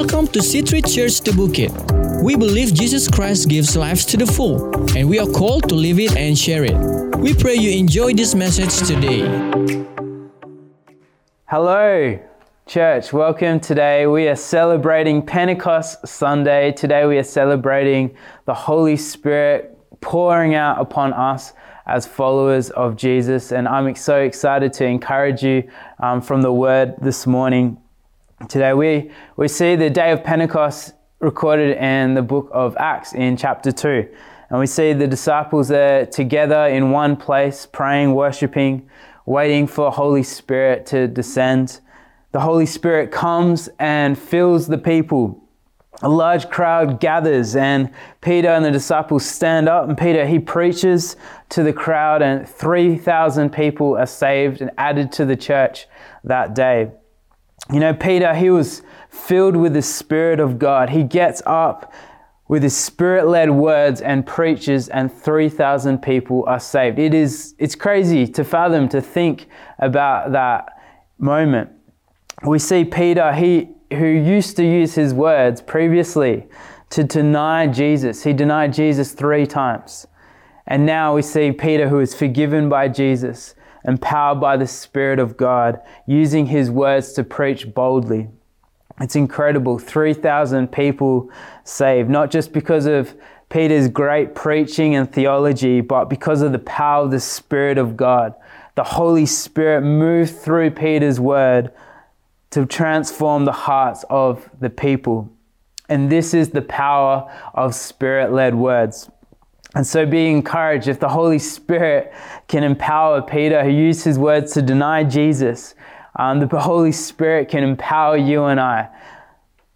Welcome to C3 Church The Bukit. We believe Jesus Christ gives life to the full, and we are called to live it and share it. We pray you enjoy this message today. Hello, church. Welcome today. We are celebrating Pentecost Sunday. Today we are celebrating the Holy Spirit pouring out upon us as followers of Jesus. And I'm so excited to encourage you um, from the word this morning. Today we, we see the day of Pentecost recorded in the book of Acts in chapter 2. And we see the disciples there together in one place, praying, worshiping, waiting for Holy Spirit to descend. The Holy Spirit comes and fills the people. A large crowd gathers, and Peter and the disciples stand up. And Peter, he preaches to the crowd, and 3,000 people are saved and added to the church that day. You know, Peter, he was filled with the Spirit of God. He gets up with his spirit led words and preaches, and 3,000 people are saved. It is, it's crazy to fathom, to think about that moment. We see Peter, he, who used to use his words previously to deny Jesus, he denied Jesus three times. And now we see Peter, who is forgiven by Jesus, empowered by the Spirit of God, using his words to preach boldly. It's incredible. 3,000 people saved, not just because of Peter's great preaching and theology, but because of the power of the Spirit of God. The Holy Spirit moved through Peter's word to transform the hearts of the people. And this is the power of Spirit led words. And so be encouraged if the Holy Spirit can empower Peter, who used his words to deny Jesus, um, the Holy Spirit can empower you and I.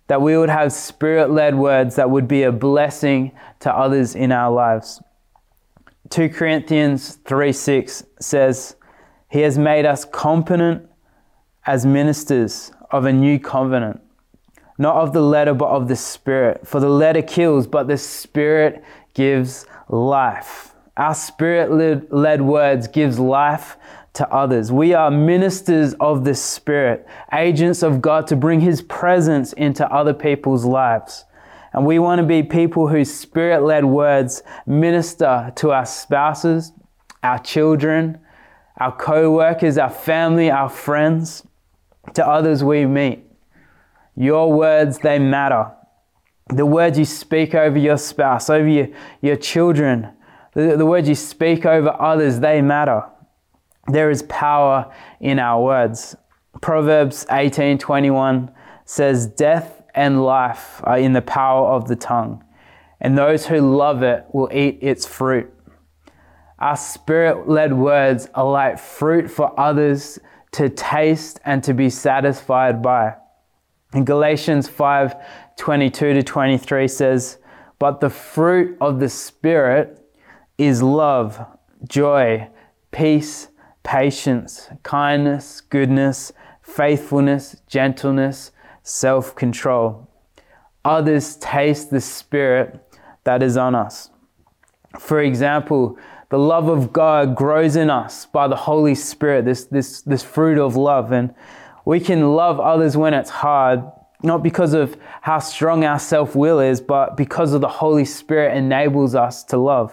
That we would have spirit led words that would be a blessing to others in our lives. 2 Corinthians 3 6 says, He has made us competent as ministers of a new covenant, not of the letter, but of the Spirit. For the letter kills, but the Spirit gives life. Our spirit led words gives life to others. We are ministers of the Spirit, agents of God to bring His presence into other people's lives. And we want to be people whose spirit led words minister to our spouses, our children, our co workers, our family, our friends, to others we meet. Your words, they matter the words you speak over your spouse, over your, your children, the, the words you speak over others, they matter. There is power in our words. Proverbs 18:21 says, "Death and life are in the power of the tongue, and those who love it will eat its fruit." Our spirit-led words are like fruit for others to taste and to be satisfied by. In Galatians 5 22 to 23 says, But the fruit of the Spirit is love, joy, peace, patience, kindness, goodness, faithfulness, gentleness, self control. Others taste the Spirit that is on us. For example, the love of God grows in us by the Holy Spirit, this, this, this fruit of love. And we can love others when it's hard, not because of how strong our self will is, but because of the Holy Spirit enables us to love.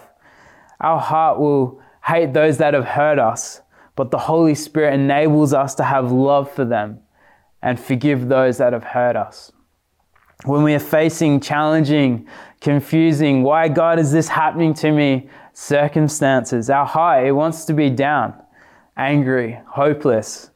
Our heart will hate those that have hurt us, but the Holy Spirit enables us to have love for them and forgive those that have hurt us. When we are facing challenging, confusing, why God is this happening to me circumstances, our heart, it wants to be down, angry, hopeless,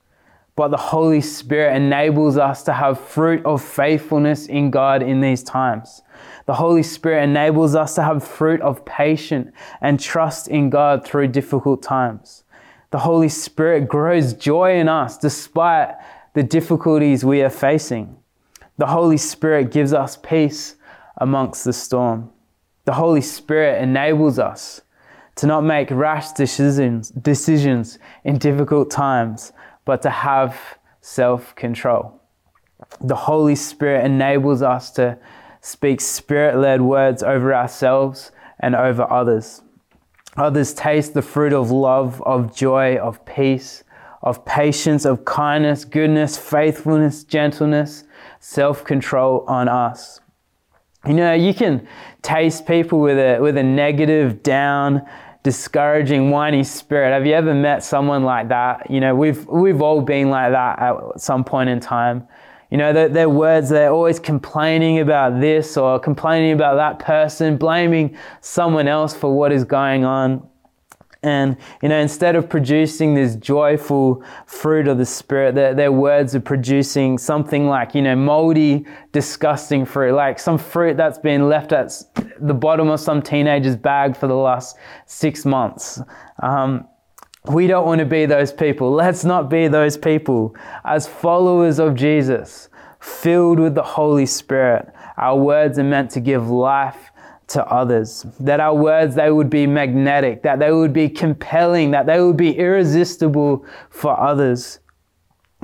but the Holy Spirit enables us to have fruit of faithfulness in God in these times. The Holy Spirit enables us to have fruit of patience and trust in God through difficult times. The Holy Spirit grows joy in us despite the difficulties we are facing. The Holy Spirit gives us peace amongst the storm. The Holy Spirit enables us to not make rash decisions, decisions in difficult times, but to have self control. The Holy Spirit enables us to speak spirit led words over ourselves and over others. Others taste the fruit of love, of joy, of peace, of patience, of kindness, goodness, faithfulness, gentleness, self control on us. You know, you can taste people with a, with a negative, down, discouraging, whiny spirit. Have you ever met someone like that? You know, we've, we've all been like that at some point in time. You know, their, their words, they're always complaining about this or complaining about that person, blaming someone else for what is going on. And, you know, instead of producing this joyful fruit of the Spirit, their, their words are producing something like, you know, moldy, disgusting fruit, like some fruit that's been left at the bottom of some teenager's bag for the last six months. Um, we don't want to be those people. Let's not be those people. As followers of Jesus, filled with the Holy Spirit, our words are meant to give life to others. That our words, they would be magnetic, that they would be compelling, that they would be irresistible for others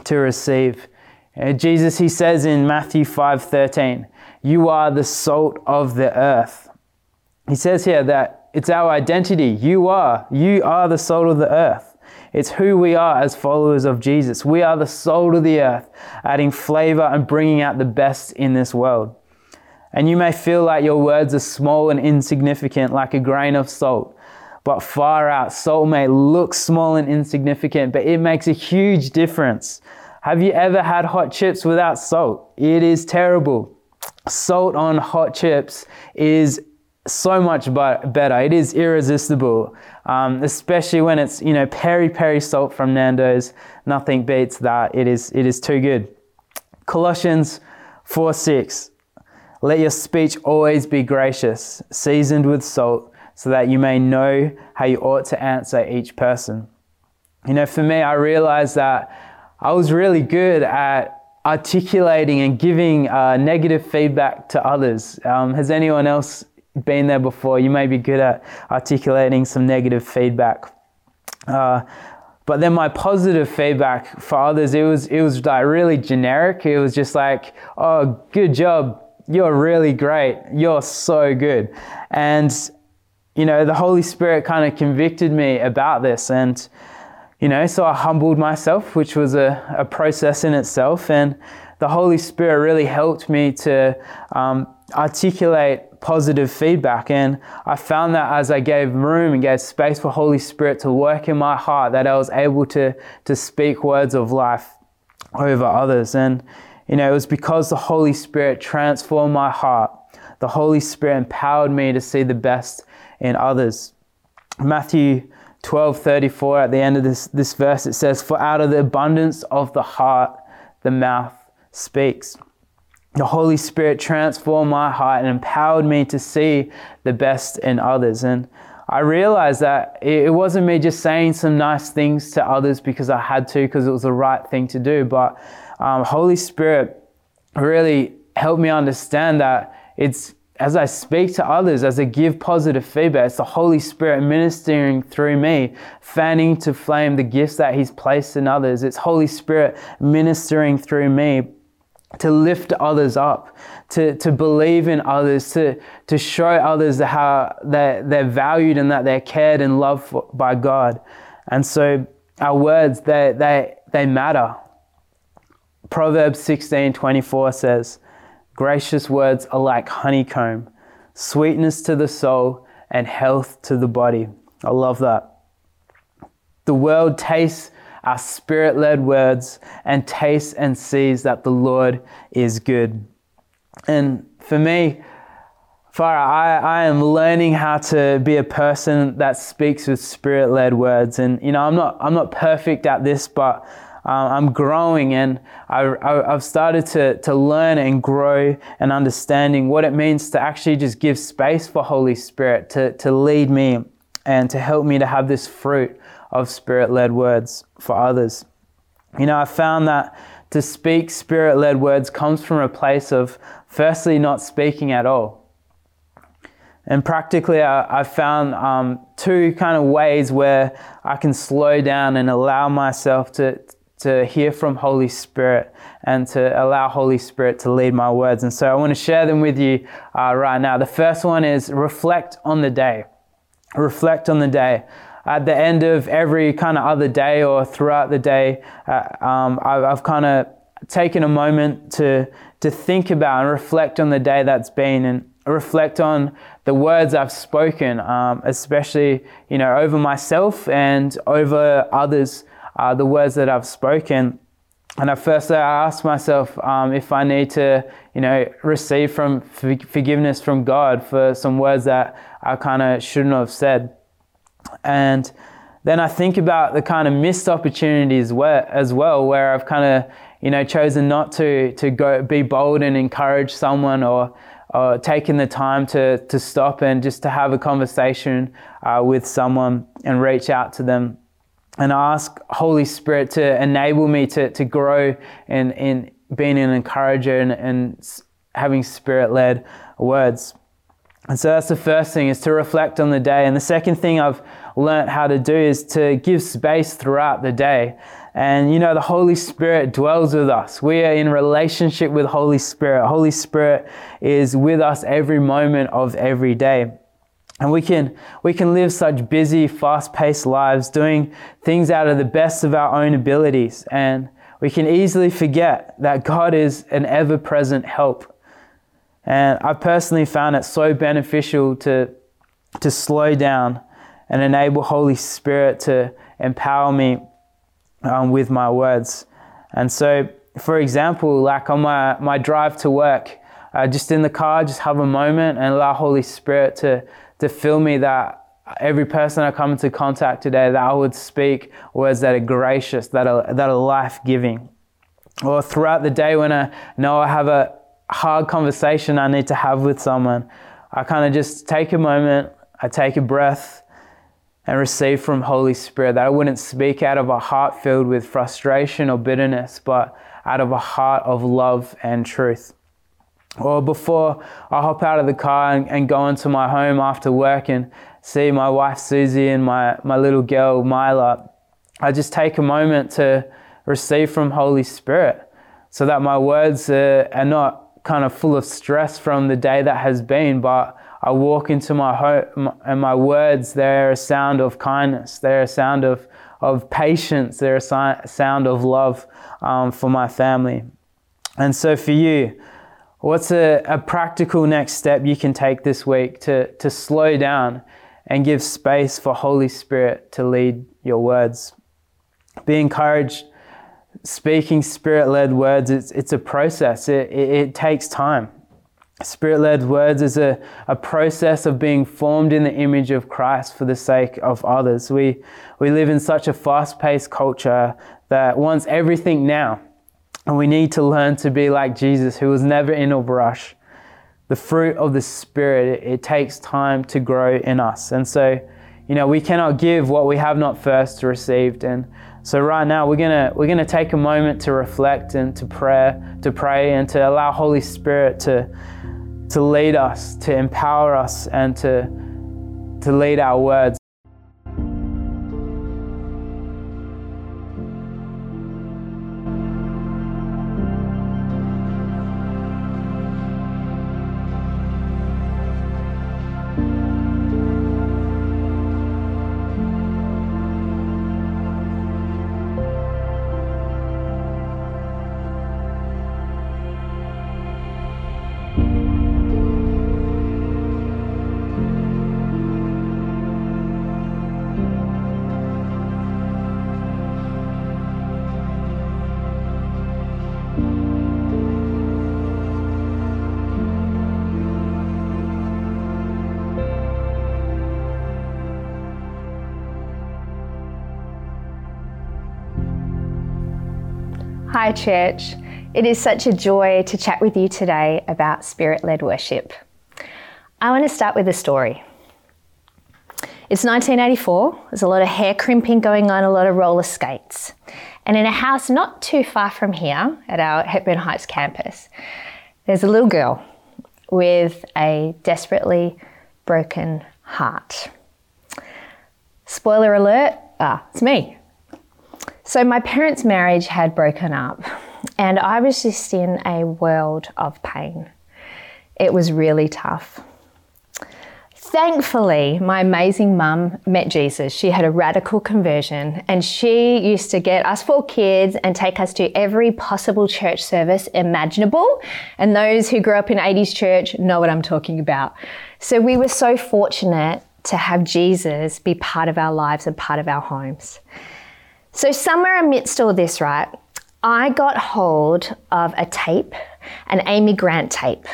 to receive. And Jesus, he says in Matthew 5:13, "You are the salt of the earth." He says here that it's our identity. You are, you are the salt of the earth. It's who we are as followers of Jesus. We are the salt of the earth, adding flavor and bringing out the best in this world. And you may feel like your words are small and insignificant, like a grain of salt. But far out, salt may look small and insignificant, but it makes a huge difference. Have you ever had hot chips without salt? It is terrible. Salt on hot chips is so much better. It is irresistible, um, especially when it's you know peri peri salt from Nando's. Nothing beats that. It is it is too good. Colossians four six. Let your speech always be gracious, seasoned with salt, so that you may know how you ought to answer each person. You know, for me, I realized that I was really good at articulating and giving uh, negative feedback to others. Um, has anyone else been there before? You may be good at articulating some negative feedback. Uh, but then my positive feedback for others, it was it was like really generic. It was just like, "Oh, good job, you're really great. You're so good. And, you know, the Holy Spirit kind of convicted me about this. And, you know, so I humbled myself, which was a, a process in itself. And the Holy Spirit really helped me to um, articulate positive feedback. And I found that as I gave room and gave space for Holy Spirit to work in my heart, that I was able to, to speak words of life over others. And, you know, it was because the Holy Spirit transformed my heart. The Holy Spirit empowered me to see the best in others. Matthew 12 34, at the end of this, this verse, it says, For out of the abundance of the heart, the mouth speaks. The Holy Spirit transformed my heart and empowered me to see the best in others. And I realized that it wasn't me just saying some nice things to others because I had to, because it was the right thing to do, but um, Holy Spirit really helped me understand that it's as I speak to others, as I give positive feedback, it's the Holy Spirit ministering through me, fanning to flame the gifts that He's placed in others. It's Holy Spirit ministering through me to lift others up, to, to believe in others, to, to show others how they're, they're valued and that they're cared and loved for, by God. And so our words, they, they, they matter. Proverbs 16 24 says, Gracious words are like honeycomb, sweetness to the soul, and health to the body. I love that. The world tastes our spirit led words and tastes and sees that the Lord is good. And for me, Farah, I, I am learning how to be a person that speaks with spirit led words. And, you know, I'm not, I'm not perfect at this, but um, I'm growing and I, have started to, to learn and grow and understanding what it means to actually just give space for Holy Spirit to, to lead me and to help me to have this fruit of spirit led words for others. You know, I found that to speak spirit led words comes from a place of firstly not speaking at all. And practically, I, I found um, two kind of ways where I can slow down and allow myself to, to hear from Holy Spirit and to allow Holy Spirit to lead my words. And so I want to share them with you uh, right now. The first one is reflect on the day. Reflect on the day. at the end of every kind of other day or throughout the day, uh, um, I, I've kind of taken a moment to to think about and reflect on the day that's been and reflect on the words I've spoken, um, especially you know over myself and over others, uh, the words that I've spoken. And at first, I asked myself um, if I need to, you know, receive from forgiveness from God for some words that I kind of shouldn't have said. And then I think about the kind of missed opportunities where, as well, where I've kind of, you know, chosen not to to go be bold and encourage someone or uh, taking the time to, to stop and just to have a conversation uh, with someone and reach out to them and ask Holy Spirit to enable me to, to grow in, in being an encourager and, and having spirit led words. And so that's the first thing is to reflect on the day. And the second thing I've learned how to do is to give space throughout the day. And you know, the Holy Spirit dwells with us. We are in relationship with Holy Spirit. Holy Spirit is with us every moment of every day. And we can, we can live such busy, fast paced lives doing things out of the best of our own abilities. And we can easily forget that God is an ever present help. And I personally found it so beneficial to, to slow down and enable Holy Spirit to empower me um, with my words. And so, for example, like on my, my drive to work, uh, just in the car, just have a moment and allow Holy Spirit to, to fill me that every person I come into contact today, that I would speak words that are gracious, that are, that are life giving. Or throughout the day when I know I have a hard conversation I need to have with someone, I kind of just take a moment, I take a breath, and receive from Holy Spirit. That I wouldn't speak out of a heart filled with frustration or bitterness, but out of a heart of love and truth. Or before I hop out of the car and, and go into my home after work and see my wife Susie and my, my little girl Mila, I just take a moment to receive from Holy Spirit so that my words are, are not kind of full of stress from the day that has been, but I walk into my home and my words, they're a sound of kindness. They're a sound of, of patience. They're a si- sound of love um, for my family. And so for you, what's a, a practical next step you can take this week to, to slow down and give space for Holy Spirit to lead your words? Be encouraged. Speaking spirit led words, it's, it's a process, it, it, it takes time. Spirit led words is a, a process of being formed in the image of Christ for the sake of others. We, we live in such a fast paced culture that wants everything now. And we need to learn to be like Jesus, who was never in a rush. The fruit of the Spirit, it, takes time to grow in us. And so, you know, we cannot give what we have not first received. And so right now we're gonna we're gonna take a moment to reflect and to pray, to pray and to allow Holy Spirit to to lead us, to empower us, and to, to lead our words. Hi, church. It is such a joy to chat with you today about spirit led worship. I want to start with a story. It's 1984, there's a lot of hair crimping going on, a lot of roller skates. And in a house not too far from here at our Hepburn Heights campus, there's a little girl with a desperately broken heart. Spoiler alert, ah, it's me. So, my parents' marriage had broken up, and I was just in a world of pain. It was really tough. Thankfully, my amazing mum met Jesus. She had a radical conversion and she used to get us four kids and take us to every possible church service imaginable. And those who grew up in 80s church know what I'm talking about. So we were so fortunate to have Jesus be part of our lives and part of our homes. So, somewhere amidst all this, right, I got hold of a tape, an Amy Grant tape.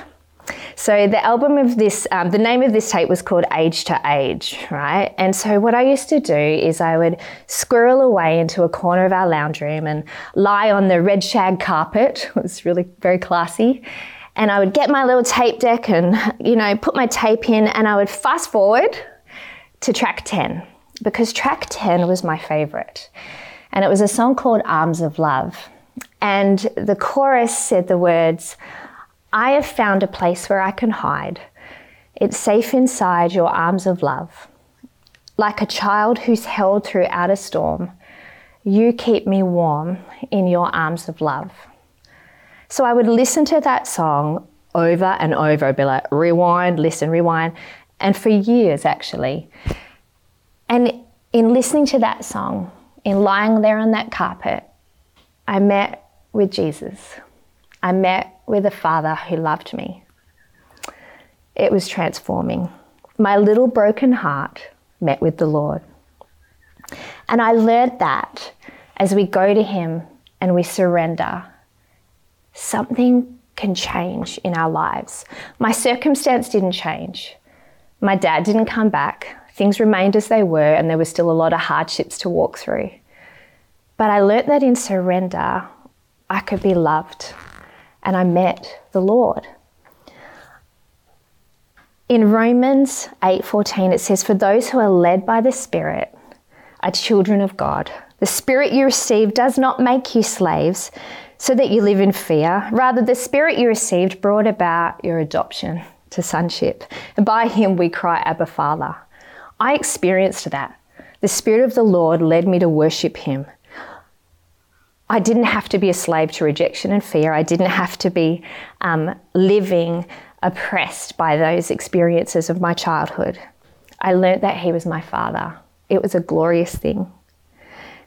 So the album of this, um, the name of this tape was called Age to Age, right? And so what I used to do is I would squirrel away into a corner of our lounge room and lie on the red shag carpet. It was really very classy. And I would get my little tape deck and, you know, put my tape in and I would fast forward to track 10 because track 10 was my favorite. And it was a song called Arms of Love. And the chorus said the words, I have found a place where I can hide. It's safe inside your arms of love. Like a child who's held throughout a storm, you keep me warm in your arms of love. So I would listen to that song over and over, I'd be like, rewind, listen, rewind, and for years actually. And in listening to that song, in lying there on that carpet, I met with Jesus. I met with a father who loved me. It was transforming. My little broken heart met with the Lord. And I learned that as we go to Him and we surrender, something can change in our lives. My circumstance didn't change. My dad didn't come back. Things remained as they were, and there were still a lot of hardships to walk through. But I learnt that in surrender, I could be loved and I met the Lord. In Romans 8:14 it says for those who are led by the Spirit are children of God. The Spirit you receive does not make you slaves so that you live in fear. Rather the Spirit you received brought about your adoption to sonship. And by him we cry Abba Father. I experienced that. The Spirit of the Lord led me to worship him I didn't have to be a slave to rejection and fear. I didn't have to be um, living oppressed by those experiences of my childhood. I learnt that He was my Father. It was a glorious thing.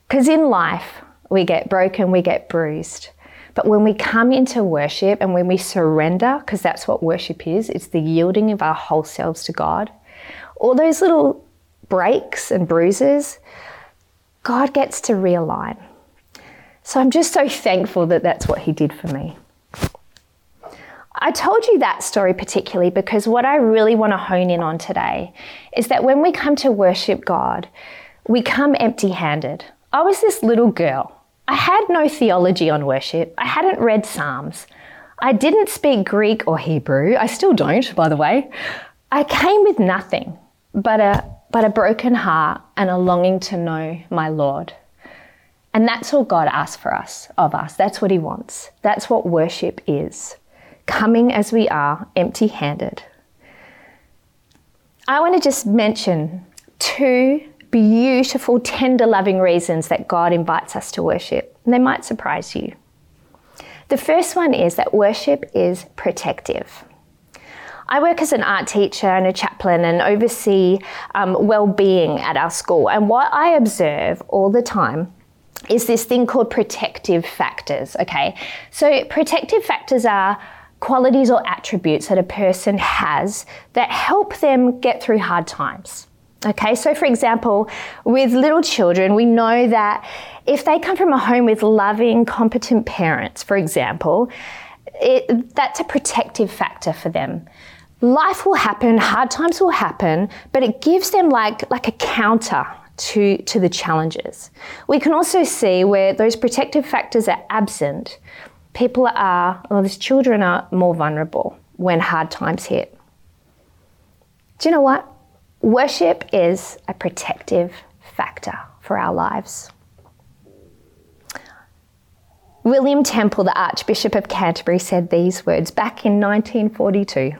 Because in life, we get broken, we get bruised. But when we come into worship and when we surrender, because that's what worship is, it's the yielding of our whole selves to God, all those little breaks and bruises, God gets to realign. So I'm just so thankful that that's what he did for me. I told you that story particularly because what I really want to hone in on today is that when we come to worship God, we come empty handed. I was this little girl. I had no theology on worship. I hadn't read Psalms. I didn't speak Greek or Hebrew. I still don't, by the way. I came with nothing but a, but a broken heart and a longing to know my Lord. And that's all God asks for us, of us. That's what He wants. That's what worship is coming as we are, empty handed. I want to just mention two beautiful, tender, loving reasons that God invites us to worship. And they might surprise you. The first one is that worship is protective. I work as an art teacher and a chaplain and oversee um, well-being at our school. And what I observe all the time is this thing called protective factors, okay? So, protective factors are qualities or attributes that a person has that help them get through hard times. Okay, so for example, with little children, we know that if they come from a home with loving, competent parents, for example, it, that's a protective factor for them. Life will happen, hard times will happen, but it gives them like, like a counter to, to the challenges. We can also see where those protective factors are absent, people are, or these children are more vulnerable when hard times hit. Do you know what? Worship is a protective factor for our lives. William Temple, the Archbishop of Canterbury, said these words back in 1942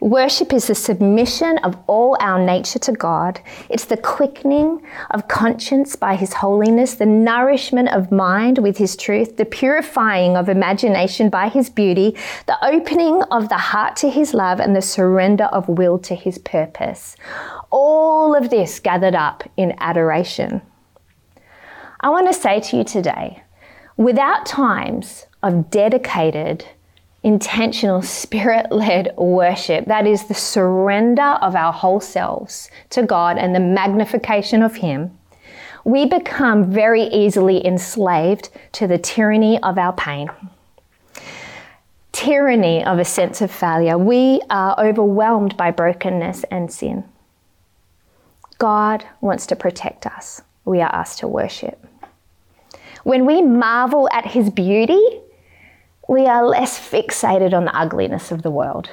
Worship is the submission of all our nature to God. It's the quickening of conscience by His holiness, the nourishment of mind with His truth, the purifying of imagination by His beauty, the opening of the heart to His love, and the surrender of will to His purpose. All of this gathered up in adoration. I want to say to you today without times of dedicated, intentional, spirit led worship. That is the surrender of our whole selves to God and the magnification of Him. We become very easily enslaved to the tyranny of our pain, tyranny of a sense of failure. We are overwhelmed by brokenness and sin. God wants to protect us. We are asked to worship. When we marvel at His beauty, we are less fixated on the ugliness of the world.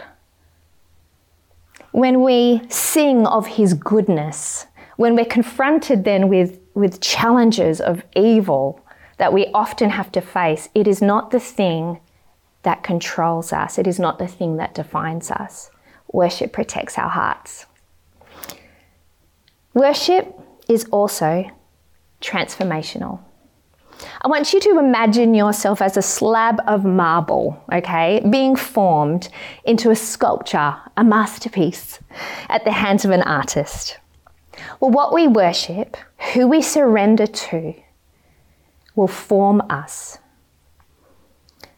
When we sing of his goodness, when we're confronted then with, with challenges of evil that we often have to face, it is not the thing that controls us, it is not the thing that defines us. Worship protects our hearts. Worship is also transformational. I want you to imagine yourself as a slab of marble, okay, being formed into a sculpture, a masterpiece at the hands of an artist. Well, what we worship, who we surrender to, will form us.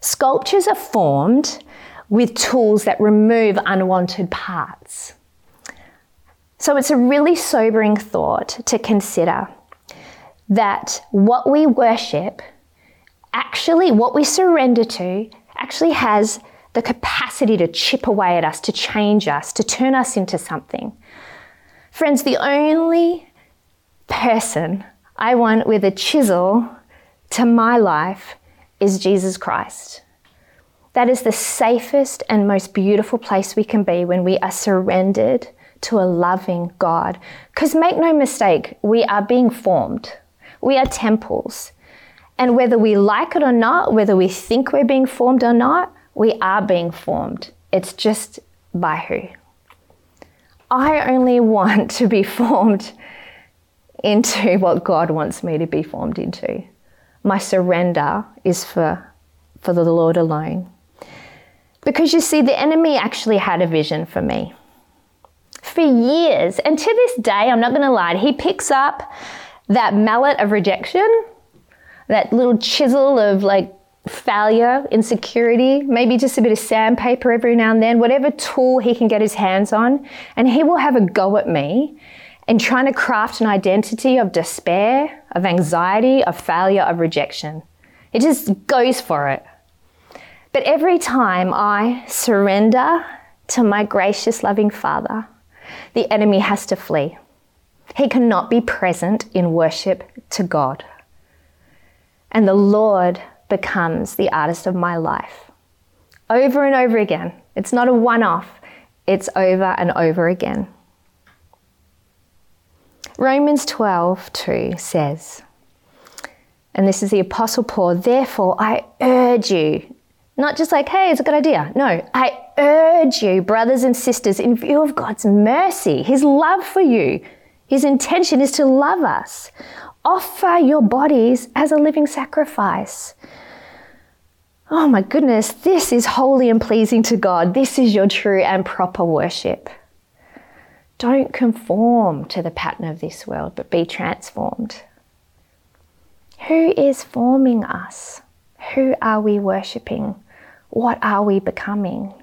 Sculptures are formed with tools that remove unwanted parts. So it's a really sobering thought to consider that what we worship, actually, what we surrender to, actually has the capacity to chip away at us, to change us, to turn us into something. Friends, the only person I want with a chisel to my life is Jesus Christ. That is the safest and most beautiful place we can be when we are surrendered to a loving God. Because make no mistake, we are being formed. We are temples. And whether we like it or not, whether we think we're being formed or not, we are being formed. It's just by who? I only want to be formed into what God wants me to be formed into. My surrender is for, for the Lord alone. Because you see, the enemy actually had a vision for me. For years, and to this day, I'm not going to lie, he picks up that mallet of rejection, that little chisel of like failure, insecurity, maybe just a bit of sandpaper every now and then, whatever tool he can get his hands on, and he will have a go at me in trying to craft an identity of despair, of anxiety, of failure, of rejection. It just goes for it. But every time I surrender to my gracious, loving Father, the enemy has to flee. He cannot be present in worship to God. And the Lord becomes the artist of my life. Over and over again. It's not a one off, it's over and over again. Romans 12, 2 says, and this is the Apostle Paul, therefore I urge you, not just like, hey, it's a good idea. No, I urge you, brothers and sisters, in view of God's mercy, his love for you, his intention is to love us. Offer your bodies as a living sacrifice. Oh my goodness, this is holy and pleasing to God. This is your true and proper worship. Don't conform to the pattern of this world, but be transformed. Who is forming us? Who are we worshipping? What are we becoming?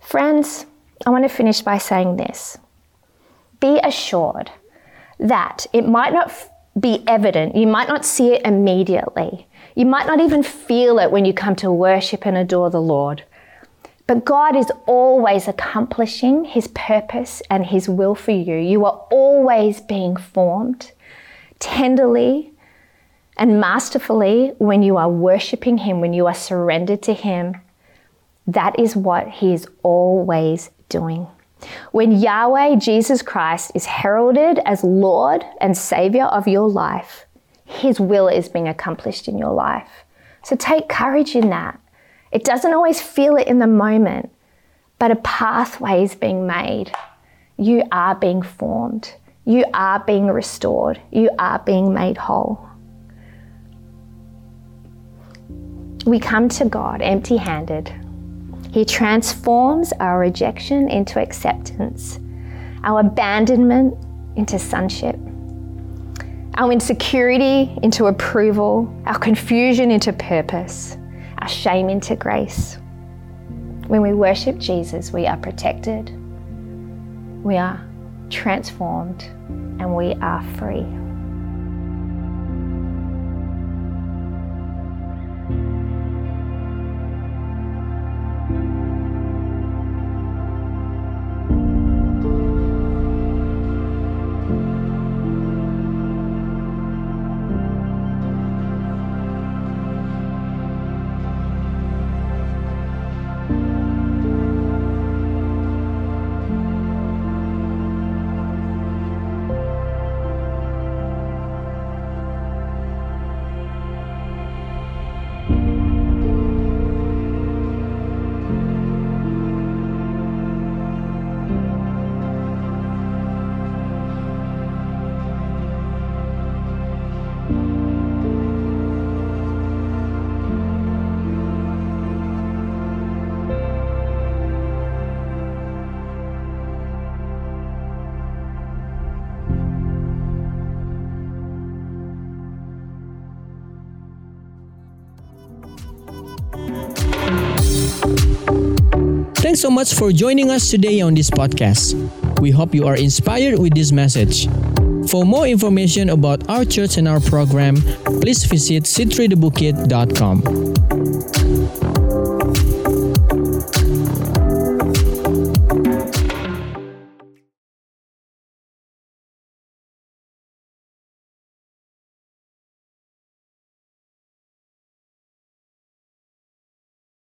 Friends, I want to finish by saying this be assured that it might not be evident, you might not see it immediately, you might not even feel it when you come to worship and adore the Lord. But God is always accomplishing His purpose and His will for you. You are always being formed tenderly and masterfully when you are worshiping Him, when you are surrendered to Him. That is what He is always doing. When Yahweh, Jesus Christ, is heralded as Lord and Savior of your life, His will is being accomplished in your life. So take courage in that. It doesn't always feel it in the moment, but a pathway is being made. You are being formed. You are being restored. You are being made whole. We come to God empty handed. He transforms our rejection into acceptance, our abandonment into sonship, our insecurity into approval, our confusion into purpose, our shame into grace. When we worship Jesus, we are protected, we are transformed, and we are free. Thanks so much for joining us today on this podcast. We hope you are inspired with this message. For more information about our church and our program, please visit c3thebukit.com.